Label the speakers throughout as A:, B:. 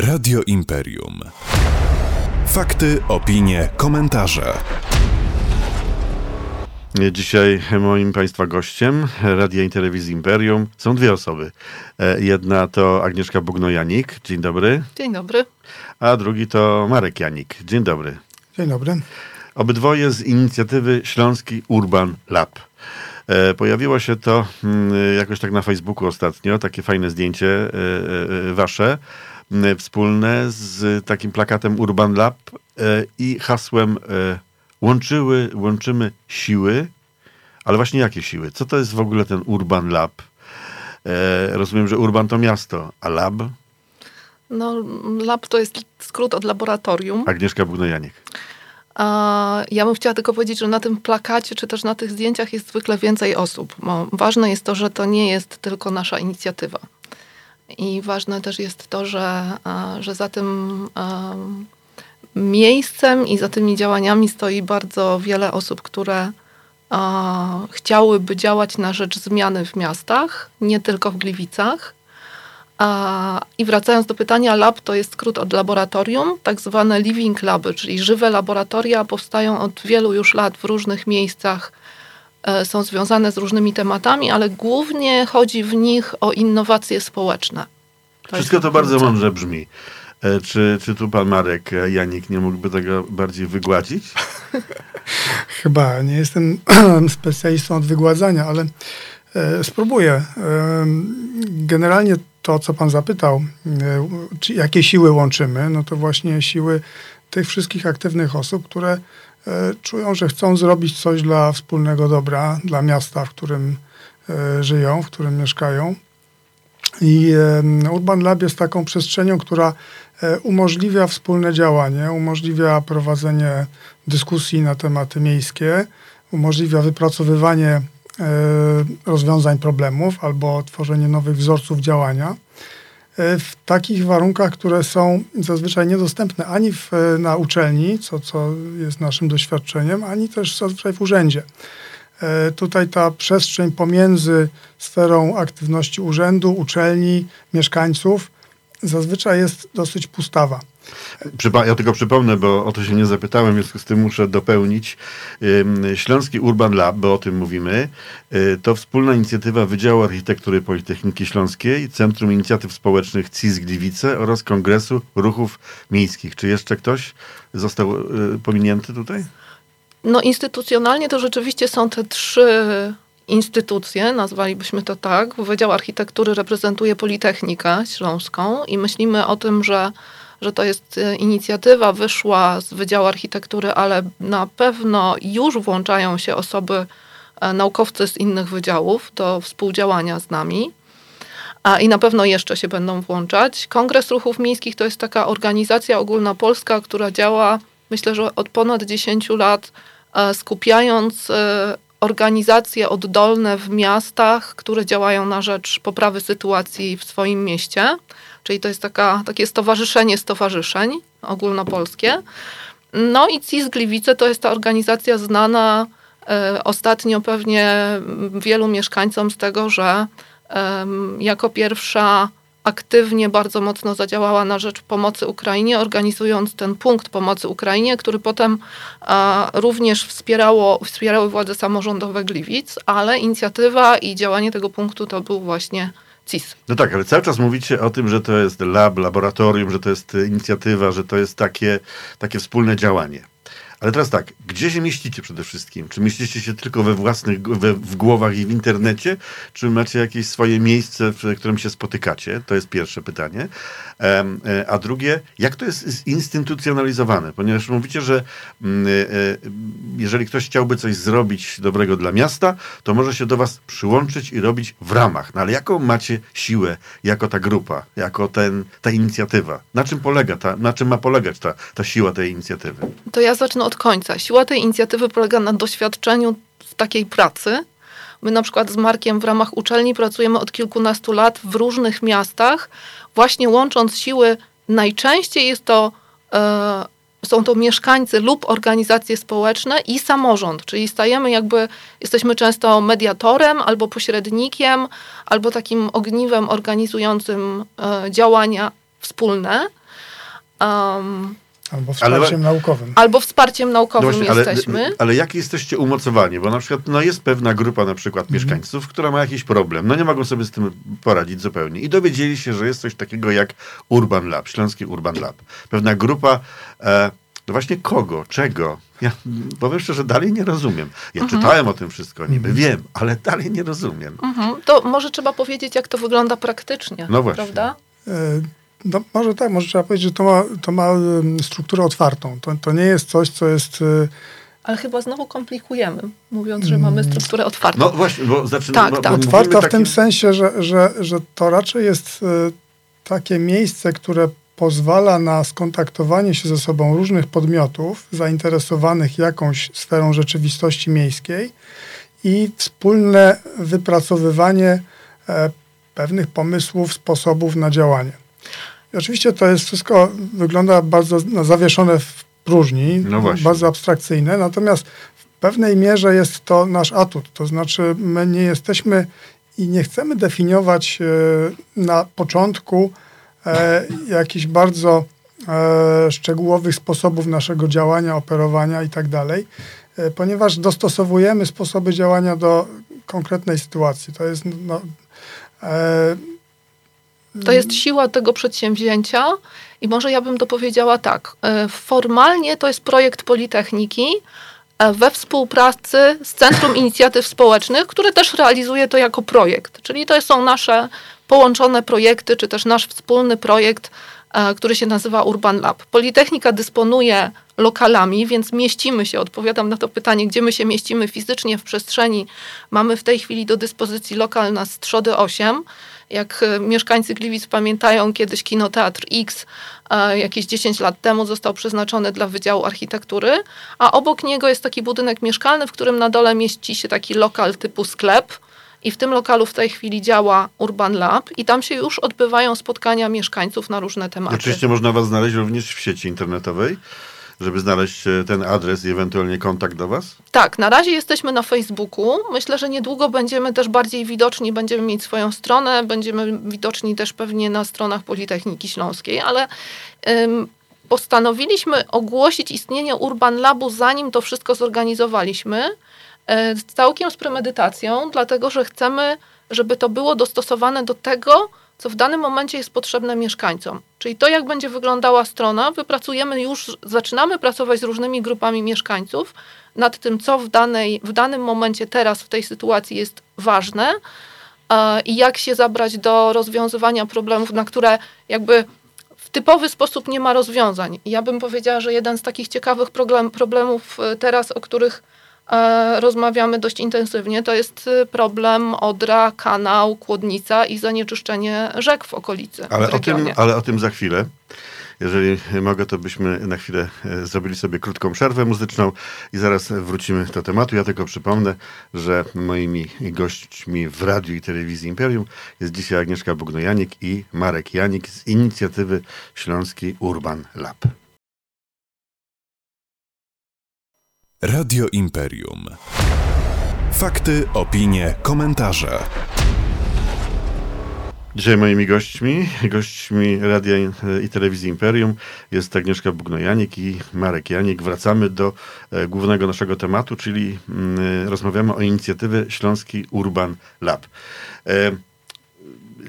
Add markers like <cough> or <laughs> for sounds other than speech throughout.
A: Radio Imperium. Fakty, opinie, komentarze.
B: Dzisiaj moim Państwa gościem Radia i Telewizji Imperium są dwie osoby. E, Jedna to Agnieszka Bugno-Janik. Dzień dobry.
C: Dzień dobry.
B: A drugi to Marek Janik. Dzień dobry.
D: Dzień dobry.
B: Obydwoje z inicjatywy Śląski Urban Lab. E, Pojawiło się to mm, jakoś tak na Facebooku ostatnio, takie fajne zdjęcie e, wasze, wspólne z takim plakatem Urban Lab e, i hasłem e, łączyły, łączymy siły, ale właśnie jakie siły? Co to jest w ogóle ten Urban Lab? E, Rozumiem, że Urban to miasto, a Lab?
C: No, lab to jest skrót od laboratorium.
B: Agnieszka Bugno-Janik.
C: A ja bym chciała tylko powiedzieć, że na tym plakacie, czy też na tych zdjęciach jest zwykle więcej osób. Bo ważne jest to, że to nie jest tylko nasza inicjatywa. I ważne też jest to, że, a, że za tym em, miejscem i za tymi działaniami stoi bardzo wiele osób, które a, chciałyby działać na rzecz zmiany w miastach, nie tylko w Gliwicach. I wracając do pytania, lab to jest skrót od laboratorium, tak zwane living laby, czyli żywe laboratoria powstają od wielu już lat w różnych miejscach, e, są związane z różnymi tematami, ale głównie chodzi w nich o innowacje społeczne. To
B: Wszystko to bardzo mądrze brzmi. E, Czy, czy tu pan Marek e, Janik nie mógłby tego bardziej wygładzić? <laughs>
D: Chyba nie jestem <clears throat> specjalistą od wygładzania, ale e, spróbuję. E, generalnie to, co pan zapytał, e, czy jakie siły łączymy, no to właśnie siły tych wszystkich aktywnych osób, które e, czują, że chcą zrobić coś dla wspólnego dobra, dla miasta, w którym e, żyją, w którym mieszkają. I e, Urban Lab jest taką przestrzenią, która e, umożliwia wspólne działanie, umożliwia prowadzenie dyskusji na tematy miejskie, umożliwia wypracowywanie e, rozwiązań problemów albo tworzenie nowych wzorców działania e, w takich warunkach, które są zazwyczaj niedostępne ani w, e, na uczelni, co, co jest naszym doświadczeniem, ani też zazwyczaj w urzędzie. E, Tutaj ta przestrzeń pomiędzy sferą aktywności urzędu, uczelni, mieszkańców zazwyczaj jest dosyć pustawa.
B: Ja tylko przypomnę, bo o to się nie zapytałem, w związku z tym muszę dopełnić. Śląski Urban Lab, bo o tym mówimy, y, to wspólna inicjatywa Wydziału Architektury Politechniki Śląskiej, Centrum Inicjatyw Społecznych CIS Gliwice oraz Kongresu Ruchów Miejskich. Czy jeszcze ktoś został y, pominięty tutaj?
C: No instytucjonalnie to rzeczywiście są te trzy instytucje, nazwalibyśmy to tak. Wydział Architektury reprezentuje Politechnikę Śląską i myślimy o tym, że, że to jest e, inicjatywa, wyszła z Wydziału Architektury, ale na pewno już włączają się osoby, e, naukowcy z innych wydziałów do współdziałania z nami. A, I na pewno jeszcze się będą włączać. Kongres Ruchów Miejskich to jest taka organizacja ogólnopolska, która działa, myślę, że od ponad 10 lat, e, skupiając organizacje oddolne w miastach, które działają na rzecz poprawy sytuacji w swoim mieście. Czyli to jest taka, takie stowarzyszenie stowarzyszeń ogólnopolskie. No i CIS Gliwice to jest ta organizacja znana e, ostatnio pewnie wielu mieszkańcom z tego, że jako pierwsza aktywnie bardzo mocno zadziałała na rzecz pomocy Ukrainie, organizując ten punkt pomocy Ukrainie, który potem również wspierało, wspierały władze samorządowe Gliwic, ale inicjatywa i działanie tego punktu to był właśnie CIS.
B: No tak, ale cały czas mówicie o tym, że to jest lab, laboratorium, że to jest inicjatywa, że to jest takie, takie wspólne działanie. Ale teraz tak, gdzie się mieścicie przede wszystkim? Czy mieścicie się tylko we własnych, we, w głowach i w internecie? Czy macie jakieś swoje miejsce, w którym się spotykacie? To jest pierwsze pytanie. E, A drugie, jak to jest zinstytucjonalizowane? Ponieważ mówicie, że mm, e, e, jeżeli ktoś chciałby coś zrobić dobrego dla miasta, to może się do was przyłączyć i robić w ramach. No ale jaką macie siłę jako ta grupa, jako ten, ta inicjatywa? Na czym polega ta, na czym ma polegać ta, ta siła tej inicjatywy?
C: To ja zacznę od końca. Siła tej inicjatywy polega na doświadczeniu w takiej pracy. My na przykład z Markiem w ramach uczelni pracujemy od kilkunastu lat w różnych miastach, właśnie łącząc siły. Najczęściej jest to, e, są to mieszkańcy lub organizacje społeczne i samorząd, czyli stajemy jakby, jesteśmy często mediatorem albo pośrednikiem, albo takim ogniwem organizującym e, działania wspólne. Um,
D: Albo wsparciem
B: Ale-
D: naukowym.
C: albo wsparciem naukowym
B: No właśnie, ale,
C: jesteśmy.
B: ale jak jesteście umocowani? Bo na przykład no jest pewna grupa na przykład
C: Mhm.
B: mieszkańców, która ma jakiś problem. No nie mogą sobie z tym poradzić zupełnie. I dowiedzieli się, że jest coś takiego jak Urban Lab, Śląski Urban Lab. Pewna grupa, e, no właśnie kogo, czego? Ja powiem szczerze, dalej nie rozumiem. Ja
C: Mhm.
B: czytałem o tym wszystko, niby wiem, ale dalej nie rozumiem.
C: Mhm. To może trzeba powiedzieć, jak to wygląda praktycznie.
B: No właśnie.
C: Prawda?
D: No, może tak, może trzeba powiedzieć, że to ma, to ma strukturę otwartą. To, to nie jest coś, co jest... e,
C: Ale chyba znowu komplikujemy, mówiąc, że mamy strukturę otwartą.
B: No właśnie, bo zaczynamy...
C: Tak, tak.
D: Otwarta w tym sensie, że, że, że to raczej jest e, takie miejsce, które pozwala na skontaktowanie się ze sobą różnych podmiotów zainteresowanych jakąś sferą rzeczywistości miejskiej i wspólne wypracowywanie e, pewnych pomysłów, sposobów na działanie. I oczywiście to jest wszystko, wygląda bardzo no, zawieszone w próżni,
B: No
D: bardzo abstrakcyjne, natomiast w pewnej mierze jest to nasz atut. To znaczy, my nie jesteśmy i nie chcemy definiować e, na początku e, jakichś bardzo e, szczegółowych sposobów naszego działania, operowania i tak dalej, e, ponieważ dostosowujemy sposoby działania do konkretnej sytuacji. To jest no, e,
C: To jest siła tego przedsięwzięcia i może ja bym dopowiedziała tak. e, Formalnie to jest projekt Politechniki e, we współpracy z Centrum Inicjatyw Społecznych, które też realizuje to jako projekt. Czyli to są nasze połączone projekty, czy też nasz wspólny projekt, e, który się nazywa Urban Lab. Politechnika dysponuje lokalami, więc mieścimy się, odpowiadam na to pytanie, gdzie my się mieścimy fizycznie w przestrzeni. Mamy w tej chwili do dyspozycji lokal na Strzody 8. Jak e, mieszkańcy Gliwic pamiętają, kiedyś kinoteatr X jakieś 10 lat temu został przeznaczony dla Wydziału Architektury, a obok niego jest taki budynek mieszkalny, w którym na dole mieści się taki lokal typu sklep. I w tym lokalu w tej chwili działa Urban Lab i tam się już odbywają spotkania mieszkańców na różne tematy.
B: Oczywiście można was znaleźć również w sieci internetowej, żeby znaleźć e, ten adres i ewentualnie kontakt do was.
C: Tak, na razie jesteśmy na Facebooku. Myślę, że niedługo będziemy też bardziej widoczni, będziemy mieć swoją stronę, będziemy widoczni też pewnie na stronach Politechniki Śląskiej, ale ym, postanowiliśmy ogłosić istnienie Urban Labu, zanim to wszystko zorganizowaliśmy, e, całkiem z premedytacją, dlatego że chcemy, żeby to było dostosowane do tego, co w danym momencie jest potrzebne mieszkańcom. Czyli to, jak będzie wyglądała strona, wypracujemy już, zaczynamy pracować z różnymi grupami mieszkańców nad tym, co w, danej, w danym momencie teraz w tej sytuacji jest ważne e, i jak się zabrać do rozwiązywania problemów, na które jakby w typowy sposób nie ma rozwiązań. Ja bym powiedziała, że jeden z takich ciekawych problem, problemów e, teraz, o których rozmawiamy dość intensywnie, to jest e, problem Odra, kanał, Kłodnica i zanieczyszczenie rzek w okolicy.
B: Ale
C: w
B: o, tym, ale o tym za chwilę. Jeżeli mogę, to byśmy na chwilę e, zrobili sobie krótką przerwę muzyczną i zaraz wrócimy do tematu. Ja tylko przypomnę, że moimi gośćmi w radiu i telewizji Imperium jest dzisiaj Agnieszka Bugno-Janik i Marek Janik z inicjatywy Śląski Urban Lab.
A: Radio Imperium. Fakty, opinie, komentarze.
B: Dzisiaj moimi gośćmi, gośćmi Radia i Telewizji Imperium jest Agnieszka Bugno-Janik i Marek Janik. Wracamy do e, głównego naszego tematu, czyli mm, rozmawiamy o inicjatywie Śląski Urban Lab.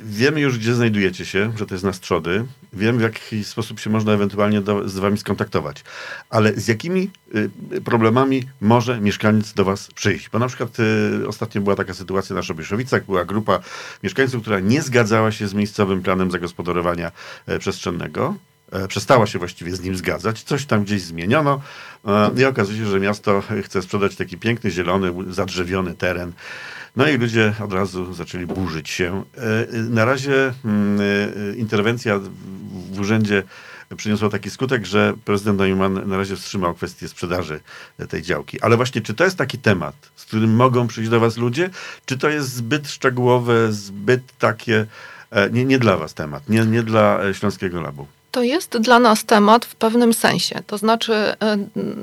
B: Wiemy już, gdzie znajdujecie się, że to jest na Strzody. Wiem, w jaki sposób się można ewentualnie do, z wami skontaktować. Ale z jakimi y, problemami może mieszkaniec do was przyjść? Bo na przykład y, ostatnio była taka sytuacja na Szobieszowicach, była grupa mieszkańców, która nie zgadzała się z miejscowym planem zagospodarowania e, przestrzennego. E, Przestała się właściwie z nim zgadzać, coś tam gdzieś zmieniono e, i okazuje się, że miasto chce sprzedać taki piękny, zielony, zadrzewiony teren. No i ludzie od razu zaczęli burzyć się. E, Na razie mm, e, interwencja w- urzędzie przyniosła taki skutek, że prezydent Neumann na razie wstrzymał kwestię sprzedaży tej działki. Ale właśnie, czy to jest taki temat, z którym mogą przyjść do was ludzie, czy to jest zbyt szczegółowe, zbyt takie, e, nie, nie dla was temat, nie, nie dla e, Śląskiego Labu?
C: To jest dla nas temat w pewnym sensie. To znaczy, e,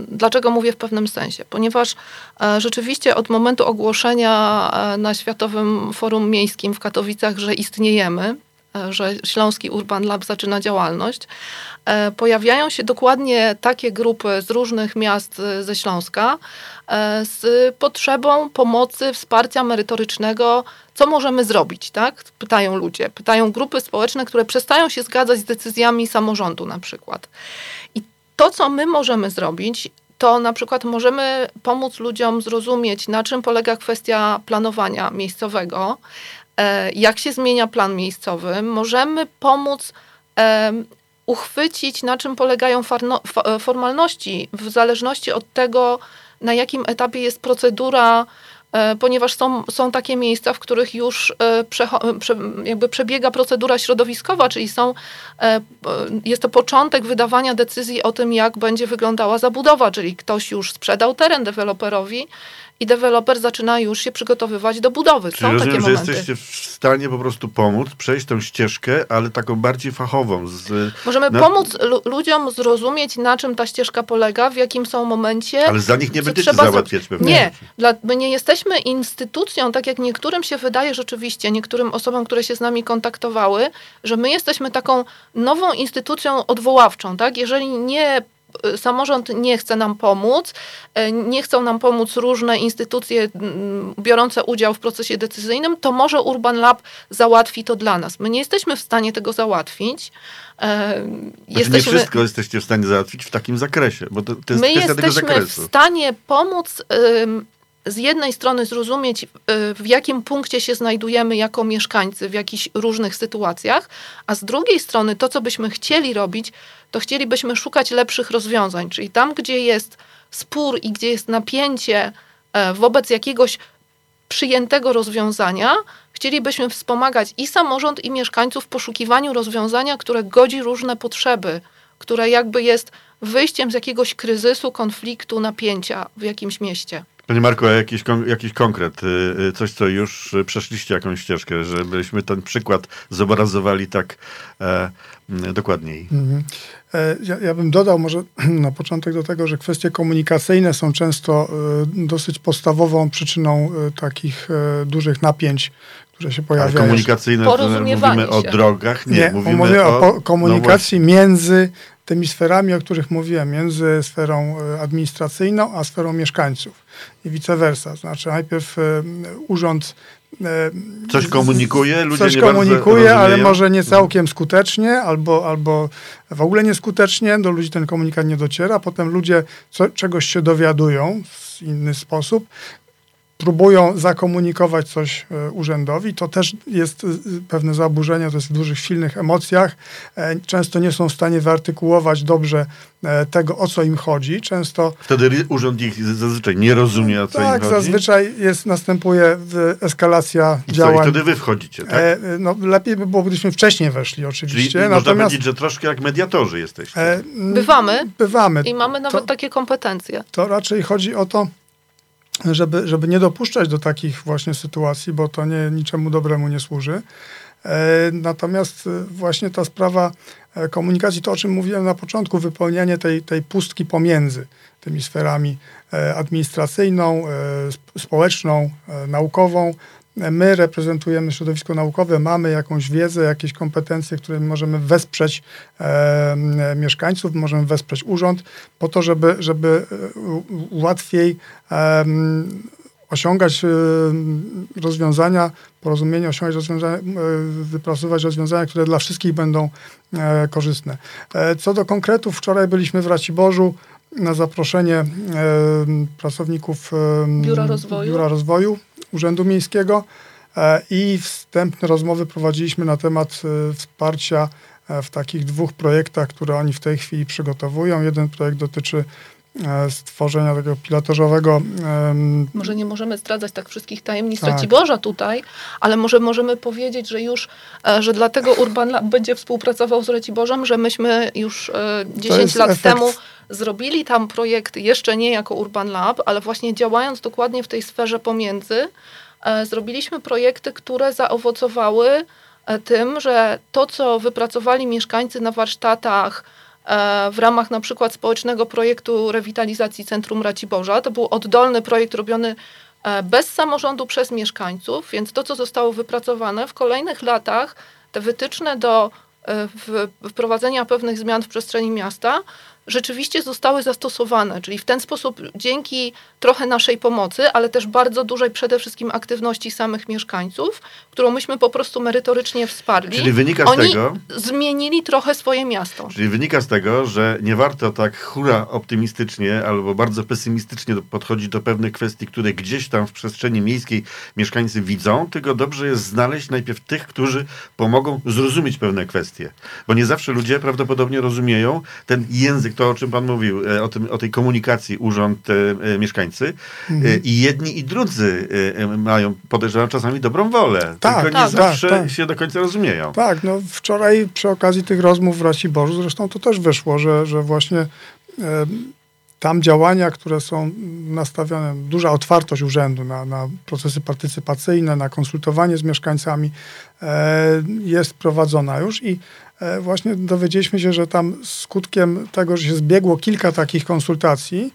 C: dlaczego mówię w pewnym sensie? Ponieważ e, rzeczywiście od momentu ogłoszenia e, na Światowym Forum Miejskim w Katowicach, że istniejemy, że Śląski Urban Lab zaczyna działalność, e, pojawiają się dokładnie takie grupy z różnych miast e, ze Śląska z potrzebą pomocy, wsparcia merytorycznego, co możemy zrobić, tak? Pytają ludzie, pytają grupy społeczne, które przestają się zgadzać z decyzjami samorządu na przykład. I to, co my możemy zrobić, to na przykład możemy pomóc ludziom zrozumieć, na czym polega kwestia planowania miejscowego, e, jak się zmienia plan miejscowy. Możemy pomóc uchwycić, na czym polegają formalności, w zależności od tego, na jakim etapie jest procedura E, ponieważ są, są takie miejsca, w których już e, jakby przebiega procedura środowiskowa, czyli są, e, jest to początek wydawania decyzji o tym, jak będzie wyglądała zabudowa, czyli ktoś już sprzedał teren deweloperowi, i deweloper zaczyna już się przygotowywać do budowy.
B: Czyli Są rozumiem, takie momenty. że jesteście w stanie po prostu pomóc, przejść tę ścieżkę, ale taką bardziej fachową. Z,
C: Możemy na... pomóc ludziom zrozumieć, na czym ta ścieżka polega, w jakim są momencie.
B: Ale za nich nie będziecie załatwiać pewnie.
C: Nie, dla, my nie jesteśmy instytucją, tak jak niektórym się wydaje rzeczywiście, niektórym osobom, które się z nami kontaktowały, że my jesteśmy taką nową instytucją odwoławczą, tak? Jeżeli nie samorząd nie chce nam pomóc, y, nie chcą nam pomóc różne instytucje biorące udział w procesie decyzyjnym, to może Urban Lab załatwi to dla nas. My nie jesteśmy w stanie tego załatwić.
B: Y, znaczy jesteśmy, nie wszystko jesteście w stanie załatwić w takim zakresie, bo to, to jest
C: My jesteśmy w stanie pomóc z jednej strony zrozumieć, y, w jakim punkcie się znajdujemy jako mieszkańcy w jakichś różnych sytuacjach, a z drugiej strony to, co byśmy chcieli robić, to chcielibyśmy szukać lepszych rozwiązań, czyli tam, gdzie jest spór i gdzie jest napięcie e, wobec jakiegoś przyjętego rozwiązania, chcielibyśmy wspomagać i samorząd, i mieszkańców w poszukiwaniu rozwiązania, które godzi różne potrzeby, które jakby jest wyjściem z jakiegoś kryzysu, konfliktu, napięcia w jakimś mieście.
B: Panie Marku, a jakiś, jakiś konkret, y, y, coś, co już przeszliście jakąś ścieżkę, żebyśmy ten przykład zobrazowali tak e, dokładniej. Mhm.
D: E, ja, ja, bym dodał może <clears throat> na początek do tego, że kwestie komunikacyjne są często e, dosyć podstawową przyczyną e, takich dużych napięć, które się pojawiają.
B: Ale komunikacyjne, mówimy się. o drogach? Nie,
D: Nie mówimy, mówimy o, o komunikacji no między tymi sferami, o których mówiłem, między sferą e, administracyjną a sferą mieszkańców i vice versa. Znaczy najpierw e, urząd
B: e, Coś komunikuje, ludzie
D: coś
B: nie
D: komunikuje, ale może nie całkiem skutecznie, albo, albo w ogóle nieskutecznie, do ludzi ten komunikat nie dociera. Potem ludzie co, czegoś się dowiadują w inny sposób, próbują zakomunikować coś e, urzędowi. To też jest e, pewne zaburzenie, to jest w dużych, silnych emocjach. E, często nie są w stanie wyartykułować dobrze tego, o co im chodzi. Często...
B: Wtedy urząd ich zazwyczaj nie rozumie, o co
D: tak,
B: im
D: chodzi? Tak, zazwyczaj jest, następuje eskalacja
B: I
D: działań.
B: Co, I wtedy wy wchodzicie, tak?
D: no, lepiej by było, gdybyśmy wcześniej weszli oczywiście.
B: Czyli Natomiast... można powiedzieć, że troszkę jak mediatorzy jesteście.
C: bywamy.
D: Bywamy.
C: I mamy nawet to, takie kompetencje.
D: To raczej chodzi o to, żeby, żeby nie dopuszczać do takich właśnie sytuacji, bo to nie, niczemu dobremu nie służy. E, natomiast e, właśnie ta sprawa e, komunikacji, to o czym mówiłem na początku, wypełnianie tej, tej pustki pomiędzy tymi sferami administracyjną, społeczną, naukową, My reprezentujemy środowisko naukowe, mamy jakąś wiedzę, jakieś kompetencje, które możemy wesprzeć e, mieszkańców, możemy wesprzeć urząd, po to, żeby, żeby e, łatwiej e, osiągać e, rozwiązania, porozumienie, osiągać rozwiązania, e, wypracować rozwiązania, które dla wszystkich będą e, korzystne. Co do konkretów, wczoraj byliśmy w Raciborzu na zaproszenie pracowników
C: Biura Rozwoju,
D: Biura Rozwoju Urzędu Miejskiego e, i wstępne rozmowy prowadziliśmy na temat e, wsparcia e, w takich dwóch projektach, które oni w tej chwili przygotowują. Jeden projekt dotyczy stworzenia takiego pilotażowego.
C: Może nie możemy zdradzać tak wszystkich tajemnic tak. Raciborza tutaj, ale może możemy powiedzieć, że już, że dlatego Urban Lab będzie współpracował z Raciborzem, że myśmy już 10 lat efekt. temu zrobili tam projekt jeszcze nie jako Urban Lab, ale właśnie działając dokładnie w tej sferze pomiędzy, e, zrobiliśmy projekty, które zaowocowały e, tym, że to, co wypracowali mieszkańcy na warsztatach e, w ramach na przykład społecznego projektu rewitalizacji Centrum Raciborza, to był oddolny projekt robiony bez samorządu przez mieszkańców, więc to, co zostało wypracowane w kolejnych latach te wytyczne do wprowadzenia pewnych zmian w przestrzeni miasta rzeczywiście zostały zastosowane, czyli w ten sposób dzięki trochę naszej pomocy, ale też bardzo dużej przede wszystkim aktywności samych mieszkańców, którą myśmy po prostu merytorycznie wsparli.
B: Czyli wynika z
C: Oni
B: tego-
C: zmienili trochę swoje miasto.
B: Czyli wynika z tego, że nie warto tak hura optymistycznie albo bardzo pesymistycznie podchodzić do pewnych kwestii, które gdzieś tam w przestrzeni miejskiej mieszkańcy widzą, tylko dobrze jest znaleźć najpierw tych, którzy pomogą zrozumieć pewne kwestie. Bo nie zawsze ludzie prawdopodobnie rozumieją ten język, to o czym pan mówił, e, o, tym, o tej komunikacji urząd, e, e, mieszkańcy. E, I jedni i drudzy mają, podejrzewam, czasami dobrą wolę.
D: Tak,
B: tylko nie
C: tak,
B: zawsze
D: tak.
B: się do końca rozumieją.
D: Tak, no wczoraj przy okazji tych rozmów w Raciborzu zresztą to też wyszło, że, że właśnie e, tam działania, które są nastawione, duża otwartość urzędu na, na procesy partycypacyjne, na konsultowanie z mieszkańcami e, jest prowadzona już i właśnie dowiedzieliśmy się, że tam skutkiem tego, że się zbiegło kilka takich konsultacji,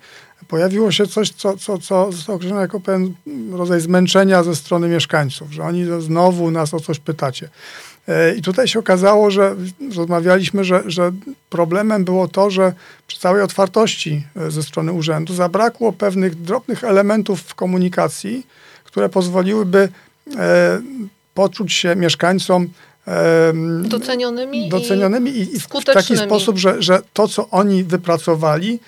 D: pojawiło się coś, co, co, co zostało określone jako pewien rodzaj zmęczenia ze strony mieszkańców, że oni znowu nas o coś pytacie. E, I tutaj się okazało, że rozmawialiśmy, że, że problemem było to, że przy całej otwartości e, ze strony urzędu zabrakło pewnych drobnych elementów w komunikacji, które pozwoliłyby e, poczuć się mieszkańcom e,
C: Docenionymi,
D: docenionymi i, i w taki sposób, że, że to, co oni wypracowali,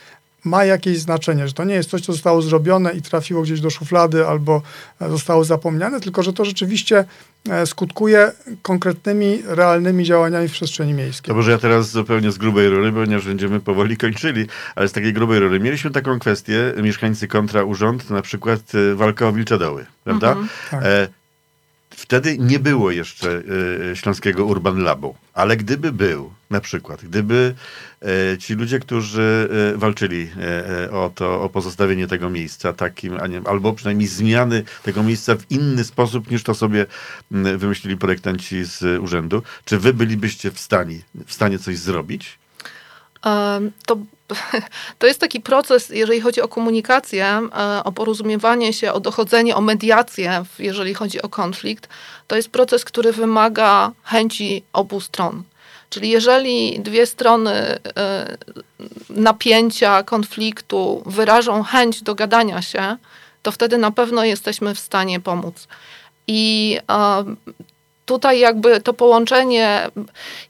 D: ma jakieś znaczenie, że to nie jest coś, co zostało zrobione i trafiło gdzieś do szuflady albo e, zostało zapomniane, tylko że to rzeczywiście e, skutkuje konkretnymi, realnymi działaniami w przestrzeni miejskiej.
B: To może ja teraz zupełnie z grubej rury, ponieważ będziemy powoli kończyli, ale z takiej grubej rury. Mieliśmy taką kwestię, mieszkańcy kontra urząd, na przykład e, walka o Wilczedoły, prawda?
D: Tak.
B: E, wtedy nie było jeszcze e, Śląskiego Urban Labu, ale gdyby był, na przykład, gdyby e, ci ludzie, którzy e, walczyli o to, o pozostawienie tego miejsca takim, a nie, albo przynajmniej zmiany tego miejsca w inny sposób, niż to sobie wymyślili projektanci z urzędu, czy wy bylibyście w stanie, w stanie coś zrobić?
C: Em, To, <laughs> to jest taki proces, jeżeli chodzi o komunikację, e, o porozumiewanie się, o dochodzenie, o mediację, jeżeli chodzi o konflikt. To jest proces, który wymaga chęci obu stron. Czyli jeżeli dwie strony e, napięcia, konfliktu wyrażą chęć dogadania się, to wtedy na pewno jesteśmy w stanie pomóc. I em, tutaj jakby to połączenie.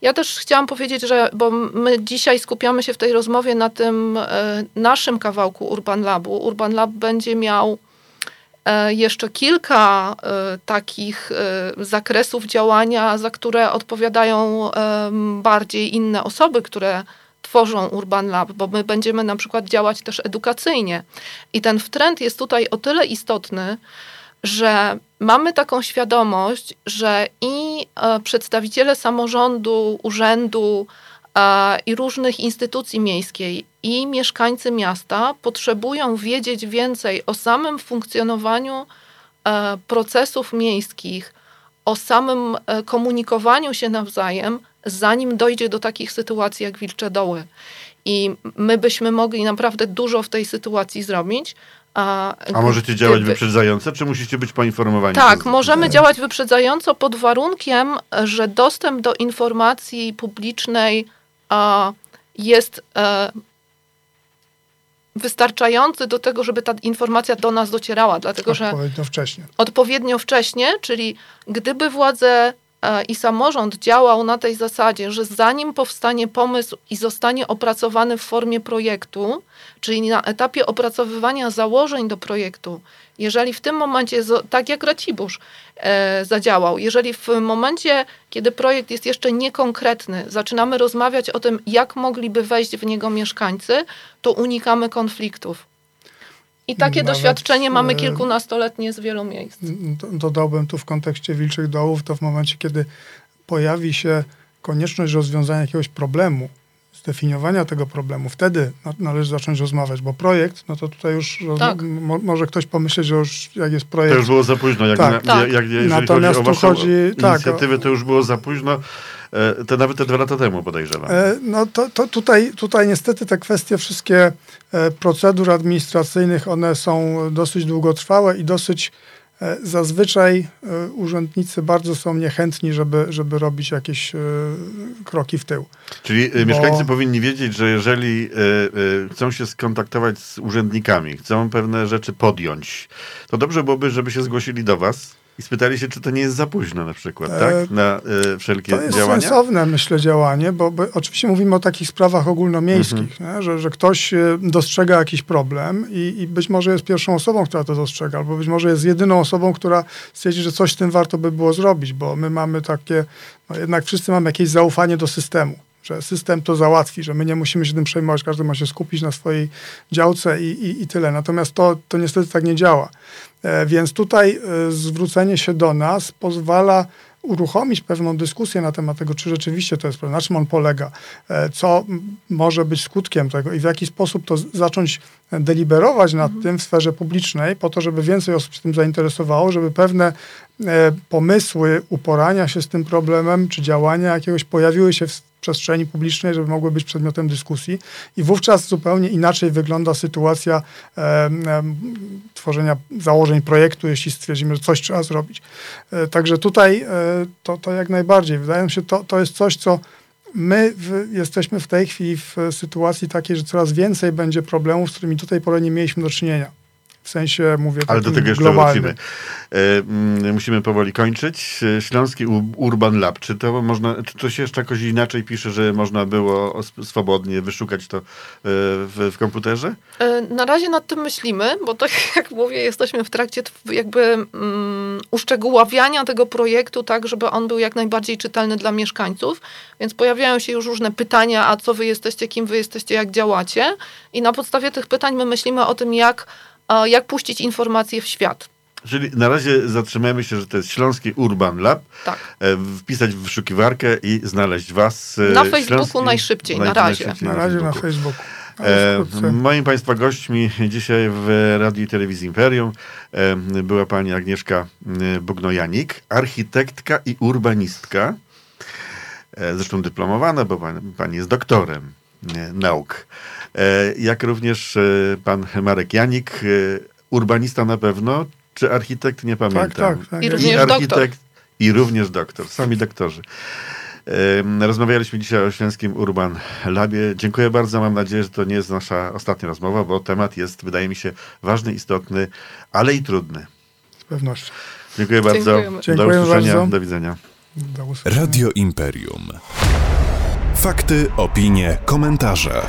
C: Ja też chciałam powiedzieć, że bo my dzisiaj skupiamy się w tej rozmowie na tym e, naszym kawałku Urban Labu. Urban Lab będzie miał e, jeszcze kilka e, takich zakresów działania, za które odpowiadają bardziej inne osoby, które tworzą Urban Lab, bo my będziemy na przykład działać też edukacyjnie. I ten trend jest tutaj o tyle istotny, że mamy taką świadomość, że i e, przedstawiciele samorządu, urzędu e, i różnych instytucji miejskiej i mieszkańcy miasta potrzebują wiedzieć więcej o samym funkcjonowaniu e, procesów miejskich, o samym komunikowaniu się nawzajem, zanim dojdzie do takich sytuacji jak Wilcze Doły. I my byśmy mogli naprawdę dużo w tej sytuacji zrobić. A,
B: A możecie działać
C: gdyby-
B: wyprzedzająco, czy musicie być poinformowani?
C: tak,
B: przez-
C: możemy działać wyprzedzająco pod warunkiem, że dostęp do informacji publicznej a, jest e, wystarczający do tego, żeby ta informacja do nas docierała, dlatego że
D: Odpowiednio wcześnie.
C: odpowiednio wcześnie, czyli gdyby władze i samorząd działał na tej zasadzie, że zanim powstanie pomysł i zostanie opracowany w formie projektu, czyli na etapie opracowywania założeń do projektu, jeżeli w tym momencie, tak jak Racibórz e, zadziałał, jeżeli w momencie, kiedy projekt jest jeszcze niekonkretny, zaczynamy rozmawiać o tym, jak mogliby wejść w niego mieszkańcy, to unikamy konfliktów. I takie
D: Nawet,
C: doświadczenie mamy
D: e,
C: kilkunastoletnie z wielu miejsc.
D: Do- Dodałbym tu w kontekście Wilczych Dołów, to w momencie, kiedy pojawi się konieczność rozwiązania jakiegoś problemu, zdefiniowania tego problemu, wtedy na- należy zacząć rozmawiać, bo projekt, no to tutaj już
C: Tak.
D: mo- może ktoś pomyśleć, że już jak jest
B: To
D: projekt,
B: już było za późno. Jak,
D: Tak.
B: na,
C: Tak.
B: jak jeżeli
D: Natomiast
B: chodzi o waszą
D: chodzi- tak,
B: inicjatywę, to już było za późno. E, To nawet te dwa lata temu podejrzewam.
D: E, No to, to tutaj, tutaj niestety te kwestie wszystkie e, procedur administracyjnych, one są dosyć długotrwałe i dosyć Zazwyczaj e, urzędnicy bardzo są niechętni, żeby, żeby robić jakieś e, kroki w tył.
B: Czyli
D: Bo-
B: mieszkańcy powinni wiedzieć, że jeżeli chcą się skontaktować z urzędnikami, chcą pewne rzeczy podjąć, to dobrze byłoby, żeby się zgłosili do was i spytali się, czy to nie jest za późno na przykład,
D: E,
B: tak? Na y, wszelkie
D: To jest
B: działania.
D: sensowne, myślę, działanie, bo, bo oczywiście mówimy o takich sprawach ogólnomiejskich,
B: Mhm.
D: Że, że ktoś e, dostrzega jakiś problem i, i być może jest pierwszą osobą, która to dostrzega, albo być może jest jedyną osobą, która stwierdzi, że coś z tym warto by było zrobić, bo my mamy takie, no jednak wszyscy mamy jakieś zaufanie do systemu. Że system to załatwi, że my nie musimy się tym przejmować, każdy ma się skupić na swojej działce i, i, i tyle. Natomiast to, to niestety tak nie działa. E, Więc tutaj e, zwrócenie się do nas pozwala uruchomić pewną dyskusję na temat tego, czy rzeczywiście to jest problem, na czym on polega, e, co może być skutkiem tego i w jaki sposób to zacząć deliberować nad tym w sferze publicznej, po to, żeby więcej osób się tym zainteresowało, żeby pewne e, pomysły uporania się z tym problemem, czy działania jakiegoś pojawiły się w przestrzeni publicznej, żeby mogły być przedmiotem dyskusji i wówczas zupełnie inaczej wygląda sytuacja em, em, tworzenia założeń projektu, jeśli stwierdzimy, że coś trzeba zrobić. E, Także tutaj e, to, to jak najbardziej. Wydaje mi się, to, to jest coś, co my w, jesteśmy w tej chwili w sytuacji takiej, że coraz więcej będzie problemów, z którymi do tej pory nie mieliśmy do czynienia. W sensie, mówię,
B: Ale do tego jeszcze
D: globalnym.
B: wrócimy. E, mm, musimy powoli kończyć. E, Śląski Urban Lab. Czy to można, czy to się jeszcze jakoś inaczej pisze, że można było swobodnie wyszukać to e, w, w komputerze?
C: E, Na razie nad tym myślimy, bo tak <laughs> jak mówię, jesteśmy w trakcie jakby mm, uszczegóławiania tego projektu tak, żeby on był jak najbardziej czytelny dla mieszkańców, więc pojawiają się już różne pytania, a co wy jesteście, kim wy jesteście, jak działacie i na podstawie tych pytań my myślimy o tym, jak, jak puścić informacje w świat.
B: Czyli na razie zatrzymajmy się, że to jest Śląski Urban Lab.
C: Tak.
B: E, wpisać w wyszukiwarkę i znaleźć was. e,
C: Na Facebooku
B: Śląski-
C: najszybciej, na
B: naj-
C: razie.
B: najszybciej
D: Na razie na
B: Facebooku. E, moim Państwa gośćmi dzisiaj w Radiu i Telewizji Imperium e, była pani Agnieszka Bugnojanik, architektka i urbanistka, e, zresztą dyplomowana, bo pani, pani jest doktorem nauk. E, jak również e, pan Marek Janik, e, urbanista na pewno, czy architekt, nie pamiętam.
D: tak, tak.
C: I
D: jest.
C: również doktor.
B: architekt, i również doktor, sami doktorzy. Rozmawialiśmy dzisiaj o Śląskim Urban Labie. Dziękuję bardzo. Mam nadzieję, że to nie jest nasza ostatnia rozmowa, bo temat jest, wydaje mi się, ważny, istotny, ale i trudny.
D: Z pewnością.
B: Dziękuję bardzo.
C: Dziękujemy.
B: Do
D: Dziękuję
B: usłyszenia.
D: bardzo.
B: Do widzenia.
D: Do usłyszenia.
A: Radio Imperium. Fakty, opinie, komentarze.